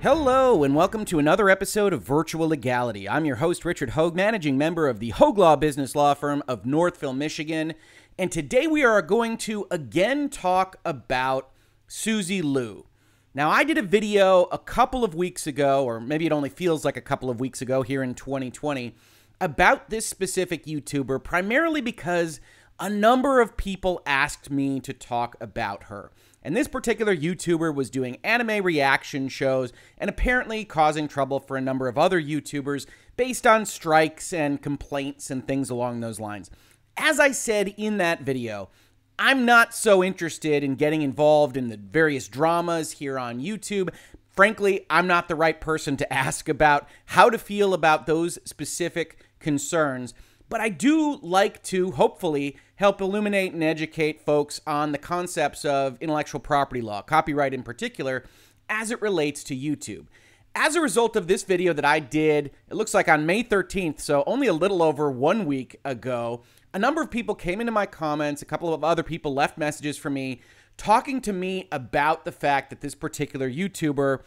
Hello, and welcome to another episode of Virtual Legality. I'm your host, Richard Hoeg, managing member of the Hoeg Law Business Law Firm of Northville, Michigan. And today we are going to again talk about Suzy Lu. Now, I did a video a couple of weeks ago, or maybe it only feels like a couple of weeks ago here in 2020, about this specific YouTuber, primarily because a number of people asked me to talk about her. And this particular YouTuber was doing anime reaction shows and apparently causing trouble for a number of other YouTubers based on strikes and complaints and things along those lines. As I said in that video, I'm not so interested in getting involved in the various dramas here on YouTube. Frankly, I'm not the right person to ask about how to feel about those specific concerns but I do like to hopefully help illuminate and educate folks on the concepts of intellectual property law, copyright in particular, as it relates to YouTube. As a result of this video that I did, it looks like on May 13th, so only a little over one week ago, a number of people came into my comments, a couple of other people left messages for me talking to me about the fact that this particular YouTuber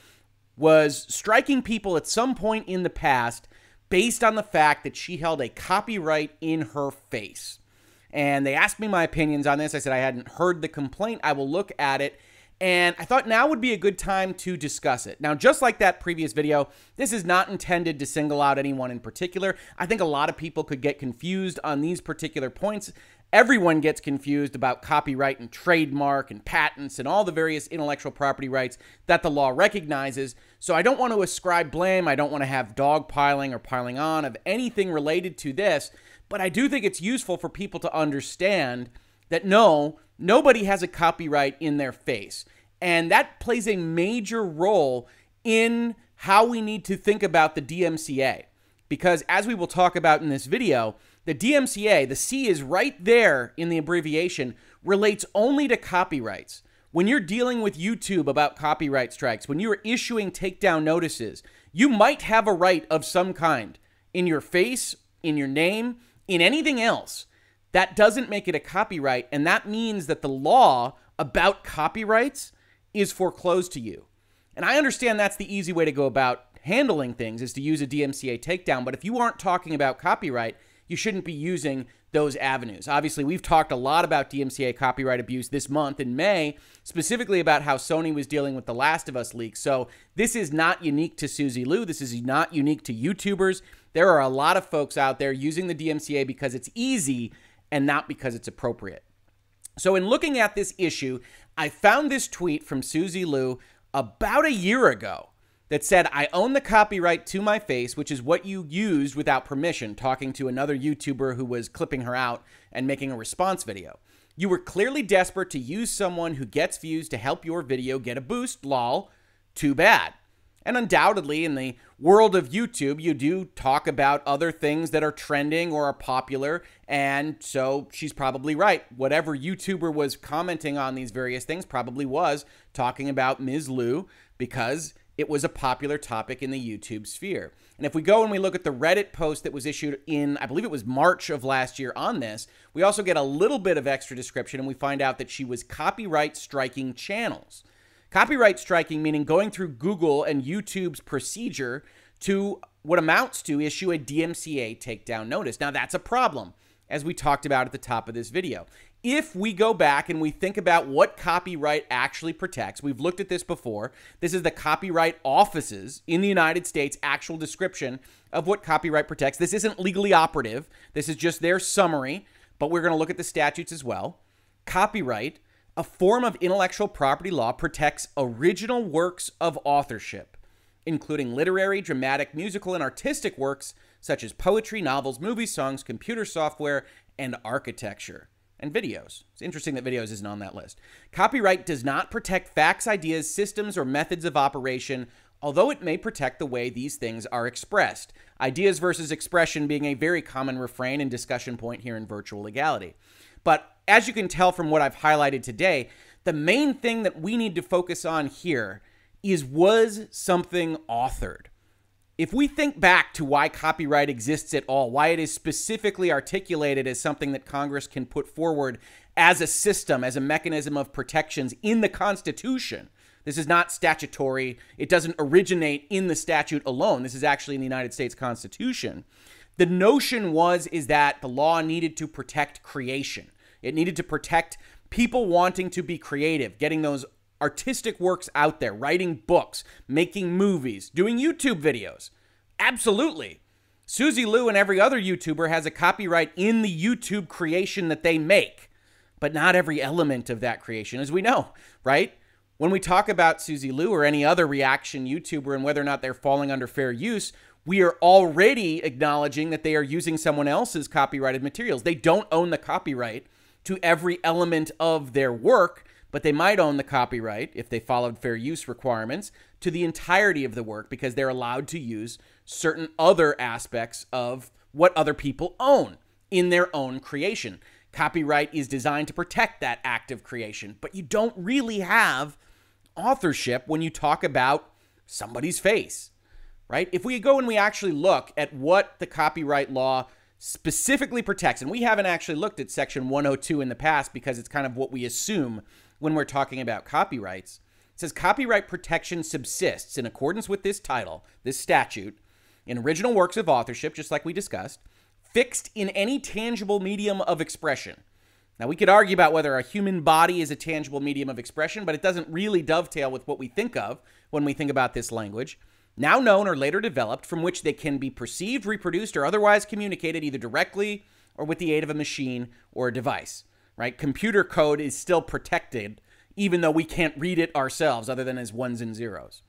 was striking people at some point in the past based on the fact that she held a copyright in her face. And they asked me my opinions on this. I said I hadn't heard the complaint. I will look at it. And I thought now would be a good time to discuss it. Now, just like that previous video, this is not intended to single out anyone in particular. I think a lot of people could get confused on these particular points. Everyone gets confused about copyright and trademark and patents and all the various intellectual property rights that the law recognizes. So I don't want to ascribe blame. I don't want to have dogpiling or piling on of anything related to this. But I do think it's useful for people to understand that no, nobody has a copyright in their face. And that plays a major role in how we need to think about the DMCA. Because as we will talk about in this video, the DMCA, the C is right there in the abbreviation, relates only to copyrights. When you're dealing with YouTube about copyright strikes, when you're issuing takedown notices, you might have a right of some kind in your face, in your name, in anything else. That doesn't make it a copyright, and that means that the law about copyrights is foreclosed to you. And I understand that's the easy way to go about handling things is to use a DMCA takedown, but if you aren't talking about copyright, you shouldn't be using those avenues. Obviously, we've talked a lot about DMCA copyright abuse this month in May, specifically about how Sony was dealing with the Last of Us leak. So, this is not unique to Suzy Lu. This is not unique to YouTubers. There are a lot of folks out there using the DMCA because it's easy and not because it's appropriate. So, in looking at this issue, I found this tweet from Suzy Lu about a year ago that said, I own the copyright to my face, which is what you used without permission, talking to another YouTuber who was clipping her out and making a response video. You were clearly desperate to use someone who gets views to help your video get a boost, lol. Too bad. And undoubtedly, in the world of YouTube, you do talk about other things that are trending or are popular. And so she's probably right. Whatever YouTuber was commenting on these various things probably was talking about Ms. Lu because it was a popular topic in the YouTube sphere. And if we go and we look at the Reddit post that was issued in, I believe it was March of last year on this, we also get a little bit of extra description and we find out that she was copyright striking channels. Copyright striking meaning going through Google and YouTube's procedure to what amounts to issue a DMCA takedown notice. Now, that's a problem, as we talked about at the top of this video if we go back and we think about what copyright actually protects, we've looked at this before. This is the Copyright Office's in the United States actual description of what copyright protects. This isn't legally operative, this is just their summary, but we're going to look at the statutes as well. Copyright, a form of intellectual property law, protects original works of authorship, including literary, dramatic, musical, and artistic works such as poetry, novels, movies, songs, computer software, and architecture and videos. It's interesting that videos isn't on that list. Copyright does not protect facts, ideas, systems, or methods of operation, although it may protect the way these things are expressed. Ideas versus expression being a very common refrain and discussion point here in virtual legality. But as you can tell from what I've highlighted today, the main thing that we need to focus on here is was something authored? If we think back to why copyright exists at all, why it is specifically articulated as something that Congress can put forward as a system, as a mechanism of protections in the Constitution, This is not statutory. It doesn't originate in the statute alone. This is actually in the United States Constitution. The notion was is that the law needed to protect creation. It needed to protect people wanting to be creative, getting those artistic works out there, writing books, making movies, doing YouTube videos. Absolutely. Suzy Lu and every other YouTuber has a copyright in the YouTube creation that they make, but not every element of that creation, as we know, right? When we talk about Suzy Lu or any other reaction YouTuber and whether or not they're falling under fair use, we are already acknowledging that they are using someone else's copyrighted materials. They don't own the copyright to every element of their work, but they might own the copyright if they followed fair use requirements to the entirety of the work because they're allowed to use certain other aspects of what other people own in their own creation. Copyright is designed to protect that act of creation, but you don't really have authorship when you talk about somebody's face, right? If we go and we actually look at what the copyright law specifically protects, and we haven't actually looked at Section 102 in the past because it's kind of what we assume when we're talking about copyrights. It says copyright protection subsists in accordance with this title, this statute, in original works of authorship, just like we discussed, fixed in any tangible medium of expression. Now, we could argue about whether a human body is a tangible medium of expression, but it doesn't really dovetail with what we think of when we think about this language now known or later developed, from which they can be perceived, reproduced, or otherwise communicated either directly or with the aid of a machine or a device. Right? Computer code is still protected, even though we can't read it ourselves, other than as ones and zeros.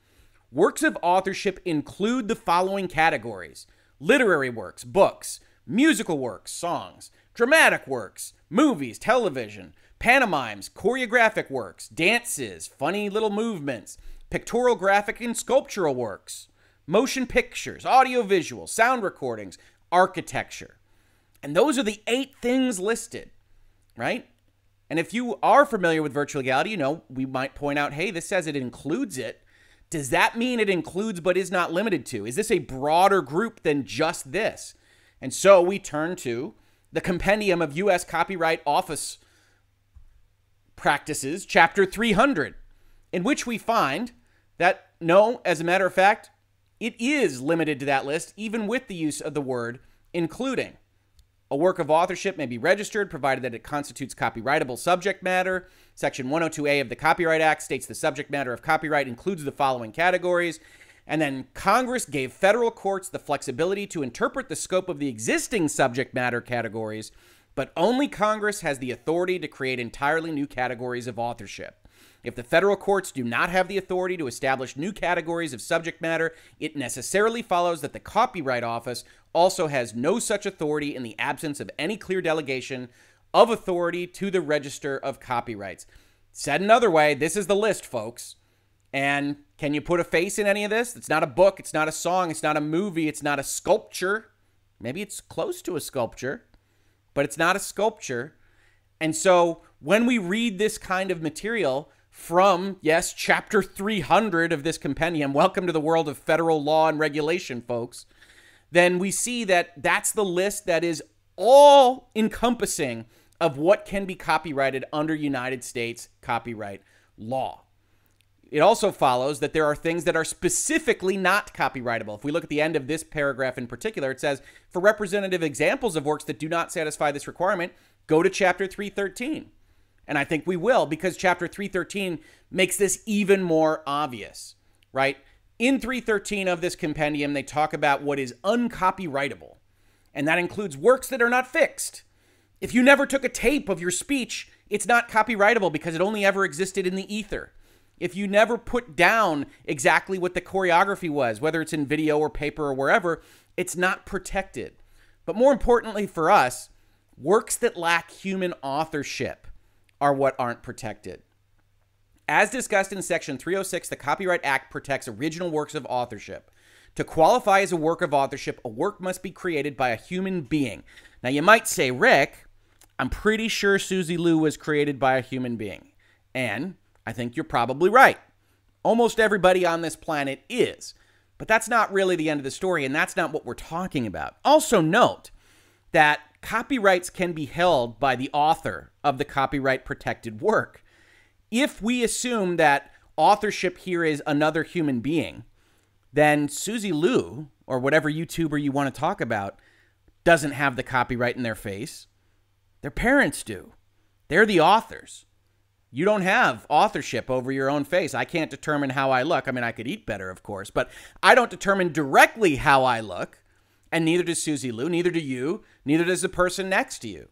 Works of authorship include the following categories literary works, books, musical works, songs, dramatic works, movies, television, pantomimes, choreographic works, dances, funny little movements, pictorial, graphic, and sculptural works, motion pictures, audiovisual, sound recordings, architecture. And those are the eight things listed, right? And if you are familiar with virtual legality, you know, we might point out, hey, this says it includes it. Does that mean it includes but is not limited to? Is this a broader group than just this? And so we turn to the Compendium of U.S. Copyright Office Practices, Chapter 300, in which we find that, no, as a matter of fact, it is limited to that list, even with the use of the word including. A work of authorship may be registered provided that it constitutes copyrightable subject matter. Section 102A of the Copyright Act states the subject matter of copyright includes the following categories. And then Congress gave federal courts the flexibility to interpret the scope of the existing subject matter categories, but only Congress has the authority to create entirely new categories of authorship. If the federal courts do not have the authority to establish new categories of subject matter, it necessarily follows that the Copyright Office also has no such authority in the absence of any clear delegation of authority to the Register of Copyrights. Said another way, this is the list, folks. And can you put a face in any of this? It's not a book, it's not a song, it's not a movie, it's not a sculpture. Maybe it's close to a sculpture, but it's not a sculpture. And so when we read this kind of material, from, yes, chapter 300 of this compendium, welcome to the world of federal law and regulation, folks, then we see that that's the list that is all encompassing of what can be copyrighted under United States copyright law. It also follows that there are things that are specifically not copyrightable. If we look at the end of this paragraph in particular, it says for representative examples of works that do not satisfy this requirement, go to chapter 313. And I think we will because chapter 313 makes this even more obvious, right? In 313 of this compendium, they talk about what is uncopyrightable, and that includes works that are not fixed. If you never took a tape of your speech, it's not copyrightable because it only ever existed in the ether. If you never put down exactly what the choreography was, whether it's in video or paper or wherever, it's not protected. But more importantly for us, works that lack human authorship are what aren't protected. As discussed in Section 306, the Copyright Act protects original works of authorship. To qualify as a work of authorship, a work must be created by a human being. Now, you might say, Rick, I'm pretty sure Suzy Lu was created by a human being. And I think you're probably right. Almost everybody on this planet is. But that's not really the end of the story, and that's not what we're talking about. Also, note that copyrights can be held by the author of the copyright protected work. If we assume that authorship here is another human being, then Suzy Lu or whatever YouTuber you want to talk about doesn't have the copyright in their face. Their parents do. They're the authors. You don't have authorship over your own face. I can't determine how I look. I mean, I could eat better, of course, but I don't determine directly how I look, and neither does Suzy Lu, neither do you, neither does the person next to you.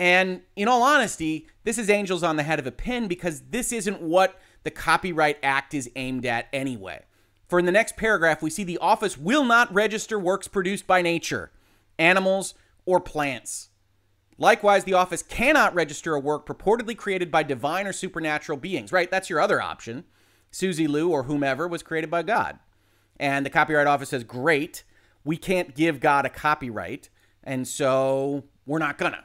And in all honesty, this is angels on the head of a pin because this isn't what the Copyright Act is aimed at anyway. For in the next paragraph, we see the office will not register works produced by nature, animals, or plants. Likewise, the office cannot register a work purportedly created by divine or supernatural beings, right? That's your other option. Suzy Lu or whomever was created by God. And the Copyright Office says, great, we can't give God a copyright, and so we're not gonna.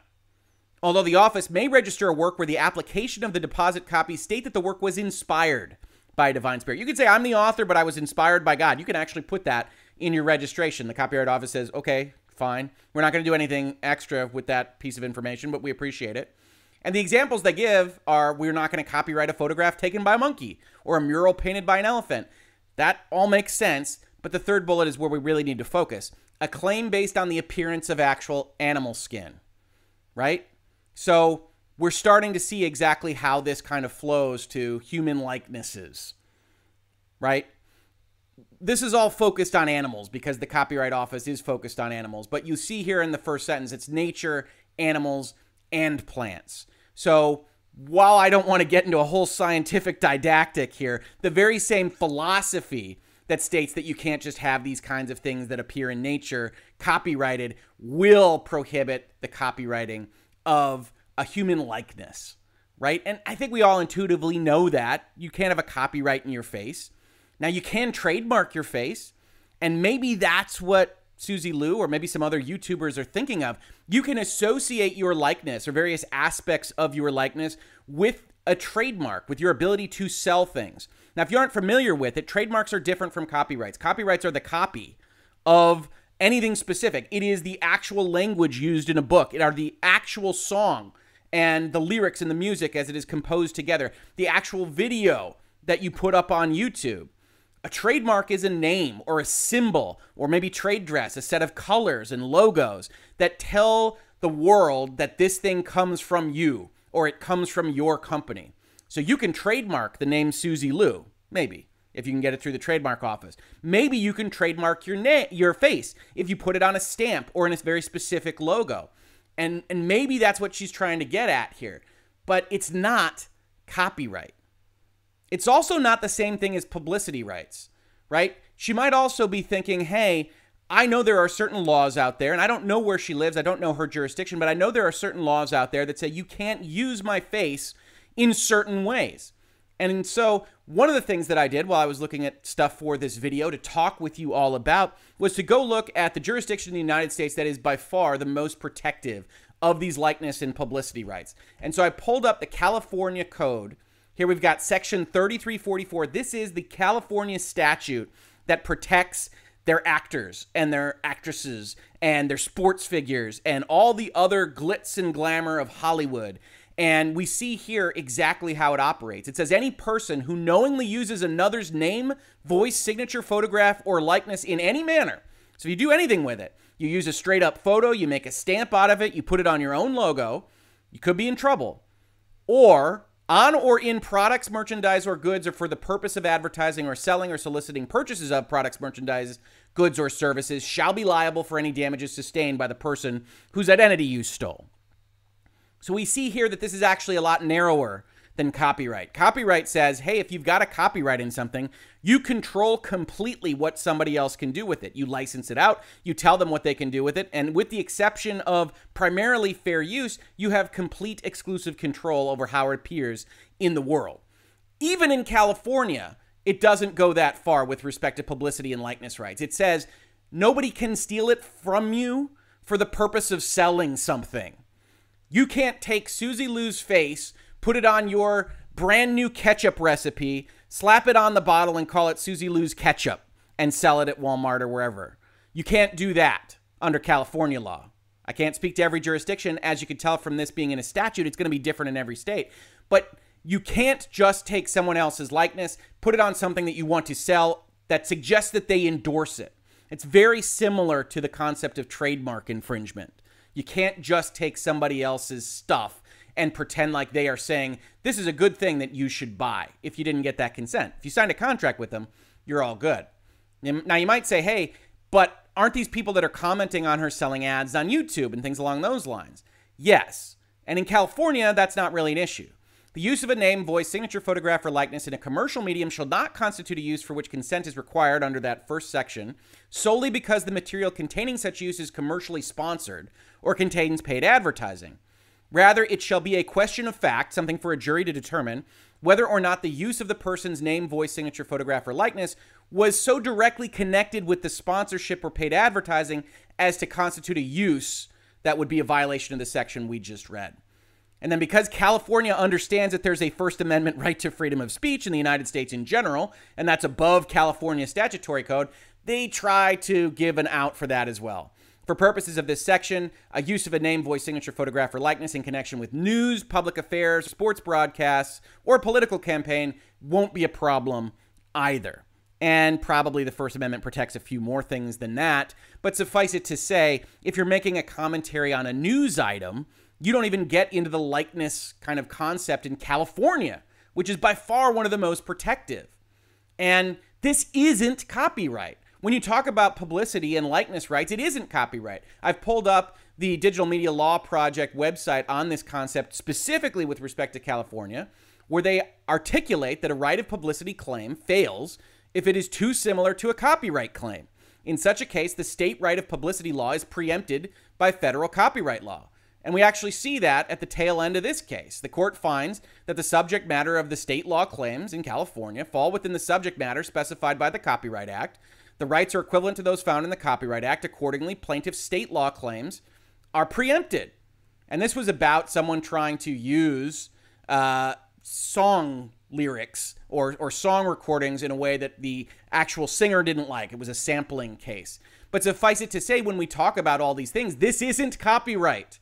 Although the office may register a work where the application of the deposit copies state that the work was inspired by a divine spirit. You could say, I'm the author, but I was inspired by God. You can actually put that in your registration. The Copyright Office says, okay, Fine. We're not going to do anything extra with that piece of information, but we appreciate it. And the examples they give are we're not going to copyright a photograph taken by a monkey or a mural painted by an elephant. That all makes sense, but the third bullet is where we really need to focus. A claim based on the appearance of actual animal skin, right? So we're starting to see exactly how this kind of flows to human likenesses, right? this is all focused on animals because the Copyright Office is focused on animals. But you see here in the first sentence, it's nature, animals, and plants. So while I don't want to get into a whole scientific didactic here, the very same philosophy that states that you can't just have these kinds of things that appear in nature copyrighted will prohibit the copywriting of a human likeness, right? And I think we all intuitively know that. You can't have a copyright in your face. Now you can trademark your face, and maybe that's what Suzy Lu or maybe some other YouTubers are thinking of. You can associate your likeness or various aspects of your likeness with a trademark, with your ability to sell things. Now, if you aren't familiar with it, trademarks are different from copyrights. Copyrights are the copy of anything specific. It is the actual language used in a book. It are the actual song and the lyrics and the music as it is composed together. The actual video that you put up on YouTube. A trademark is a name or a symbol or maybe trade dress, a set of colors and logos that tell the world that this thing comes from you or it comes from your company. So you can trademark the name Suzy Lu, maybe, if you can get it through the trademark office. Maybe you can trademark your name, your face if you put it on a stamp or in a very specific logo. And and maybe that's what she's trying to get at here. But it's not copyright. It's also not the same thing as publicity rights, right? She might also be thinking, hey, I know there are certain laws out there, and I don't know where she lives, I don't know her jurisdiction, but I know there are certain laws out there that say you can't use my face in certain ways. And so, one of the things that I did while I was looking at stuff for this video to talk with you all about was to go look at the jurisdiction in the United States that is by far the most protective of these likeness and publicity rights. And so I pulled up the California Code here we've got section 3344. This is the California statute that protects their actors and their actresses and their sports figures and all the other glitz and glamour of Hollywood. And we see here exactly how it operates. It says any person who knowingly uses another's name, voice, signature, photograph, or likeness in any manner. So if you do anything with it, you use a straight up photo, you make a stamp out of it, you put it on your own logo, you could be in trouble. Or on or in products, merchandise, or goods, or for the purpose of advertising or selling or soliciting purchases of products, merchandise, goods, or services, shall be liable for any damages sustained by the person whose identity you stole. So we see here that this is actually a lot narrower than copyright. Copyright says, hey, if you've got a copyright in something, you control completely what somebody else can do with it. You license it out, you tell them what they can do with it, and with the exception of primarily fair use, you have complete exclusive control over how it appears in the world. Even in California, it doesn't go that far with respect to publicity and likeness rights. It says nobody can steal it from you for the purpose of selling something. You can't take Suzy Lu's face put it on your brand new ketchup recipe, slap it on the bottle, and call it Suzy Lu's ketchup and sell it at Walmart or wherever. You can't do that under California law. I can't speak to every jurisdiction. As you can tell from this being in a statute, it's going to be different in every state. But You can't just take someone else's likeness, put it on something that you want to sell that suggests that they endorse it. It's very similar to the concept of trademark infringement. You can't just take somebody else's stuff and pretend like they are saying, this is a good thing that you should buy if you didn't get that consent. If you signed a contract with them, you're all good. Now, you might say, hey, but aren't these people that are commenting on her selling ads on YouTube and things along those lines? Yes. And in California, that's not really an issue. The use of a name, voice, signature, photograph, or likeness in a commercial medium shall not constitute a use for which consent is required under that first section solely because the material containing such use is commercially sponsored or contains paid advertising. Rather, it shall be a question of fact, something for a jury to determine, whether or not the use of the person's name, voice, signature, photograph, or likeness was so directly connected with the sponsorship or paid advertising as to constitute a use that would be a violation of the section we just read. And then because California understands that there's a First Amendment right to freedom of speech in the United States in general, and that's above California statutory code, they try to give an out for that as well. For purposes of this section, a use of a name, voice, signature, photograph, or likeness in connection with news, public affairs, sports broadcasts, or a political campaign won't be a problem either. And probably the First Amendment protects a few more things than that. But suffice it to say, if you're making a commentary on a news item, you don't even get into the likeness kind of concept in California, which is by far one of the most protective. And this isn't copyright. When you talk about publicity and likeness rights, it isn't copyright. I've pulled up the Digital Media Law Project website on this concept specifically with respect to California, where they articulate that a right of publicity claim fails if it is too similar to a copyright claim. In such a case, the state right of publicity law is preempted by federal copyright law. And we actually see that at the tail end of this case. The court finds that the subject matter of the state law claims in California fall within the subject matter specified by the Copyright Act. The rights are equivalent to those found in the Copyright Act. Accordingly, plaintiff's state law claims are preempted. And this was about someone trying to use uh, song lyrics or, or song recordings in a way that the actual singer didn't like. It was a sampling case. But suffice it to say, when we talk about all these things, this isn't copyright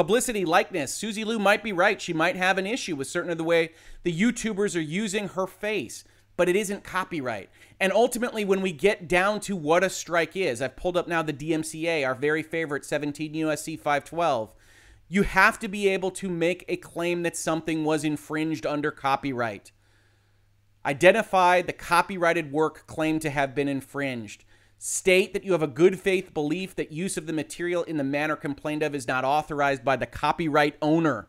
publicity likeness. Suzy Lu might be right. She might have an issue with certain of the way the YouTubers are using her face, but it isn't copyright. And ultimately, when we get down to what a strike is, I've pulled up now the DMCA, our very favorite 17 USC 512. You have to be able to make a claim that something was infringed under copyright. Identify the copyrighted work claimed to have been infringed. State that you have a good faith belief that use of the material in the manner complained of is not authorized by the copyright owner.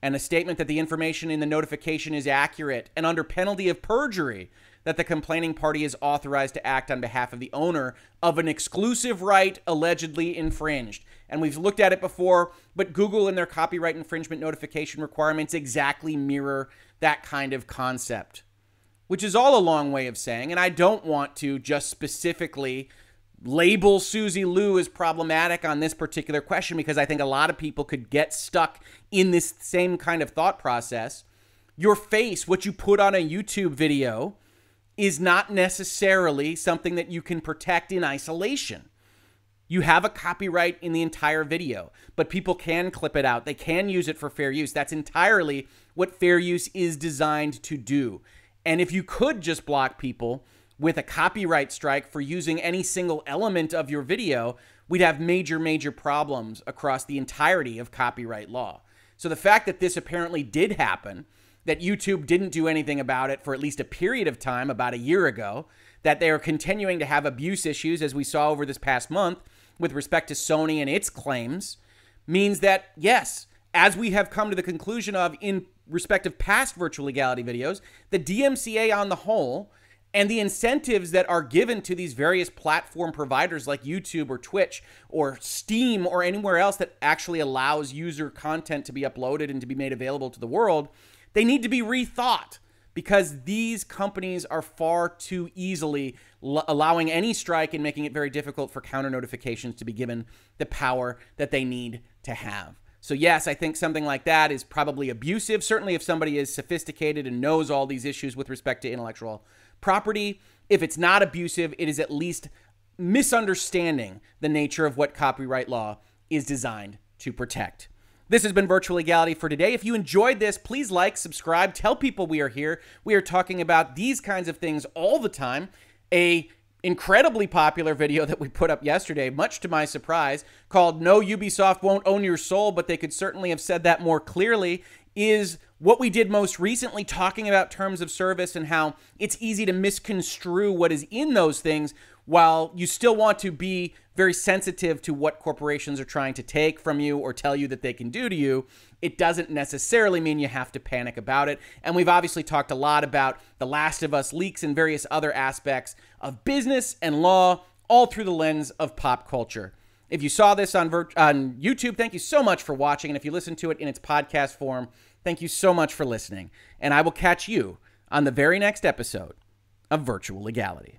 And a statement that the information in the notification is accurate and under penalty of perjury that the complaining party is authorized to act on behalf of the owner of an exclusive right allegedly infringed. And we've looked at it before, but Google and their copyright infringement notification requirements exactly mirror that kind of concept which is all a long way of saying, and I don't want to just specifically label Suzy Lu as problematic on this particular question because I think a lot of people could get stuck in this same kind of thought process. Your face, what you put on a YouTube video, is not necessarily something that you can protect in isolation. You have a copyright in the entire video, but people can clip it out. They can use it for fair use. That's entirely what fair use is designed to do. And if you could just block people with a copyright strike for using any single element of your video, we'd have major, major problems across the entirety of copyright law. So the fact that this apparently did happen, that YouTube didn't do anything about it for at least a period of time, about a year ago, that they are continuing to have abuse issues, as we saw over this past month with respect to Sony and its claims, means that, yes, as we have come to the conclusion of in respect of past virtual legality videos, the DMCA on the whole and the incentives that are given to these various platform providers like YouTube or Twitch or Steam or anywhere else that actually allows user content to be uploaded and to be made available to the world, they need to be rethought because these companies are far too easily allowing any strike and making it very difficult for counter notifications to be given the power that they need to have. So, yes, I think something like that is probably abusive. Certainly, if somebody is sophisticated and knows all these issues with respect to intellectual property. If it's not abusive, it is at least misunderstanding the nature of what copyright law is designed to protect. This has been Virtual Legality for today. If you enjoyed this, please like, subscribe, tell people we are here. We are talking about these kinds of things all the time. A incredibly popular video that we put up yesterday, much to my surprise, called No Ubisoft Won't Own Your Soul, but they could certainly have said that more clearly, is what we did most recently, talking about terms of service and how it's easy to misconstrue what is in those things while you still want to be very sensitive to what corporations are trying to take from you or tell you that they can do to you, it doesn't necessarily mean you have to panic about it. And we've obviously talked a lot about The Last of Us leaks and various other aspects of business and law, all through the lens of pop culture. If you saw this on, on YouTube, thank you so much for watching. And if you listen to it in its podcast form, thank you so much for listening. And I will catch you on the very next episode of Virtual Legality.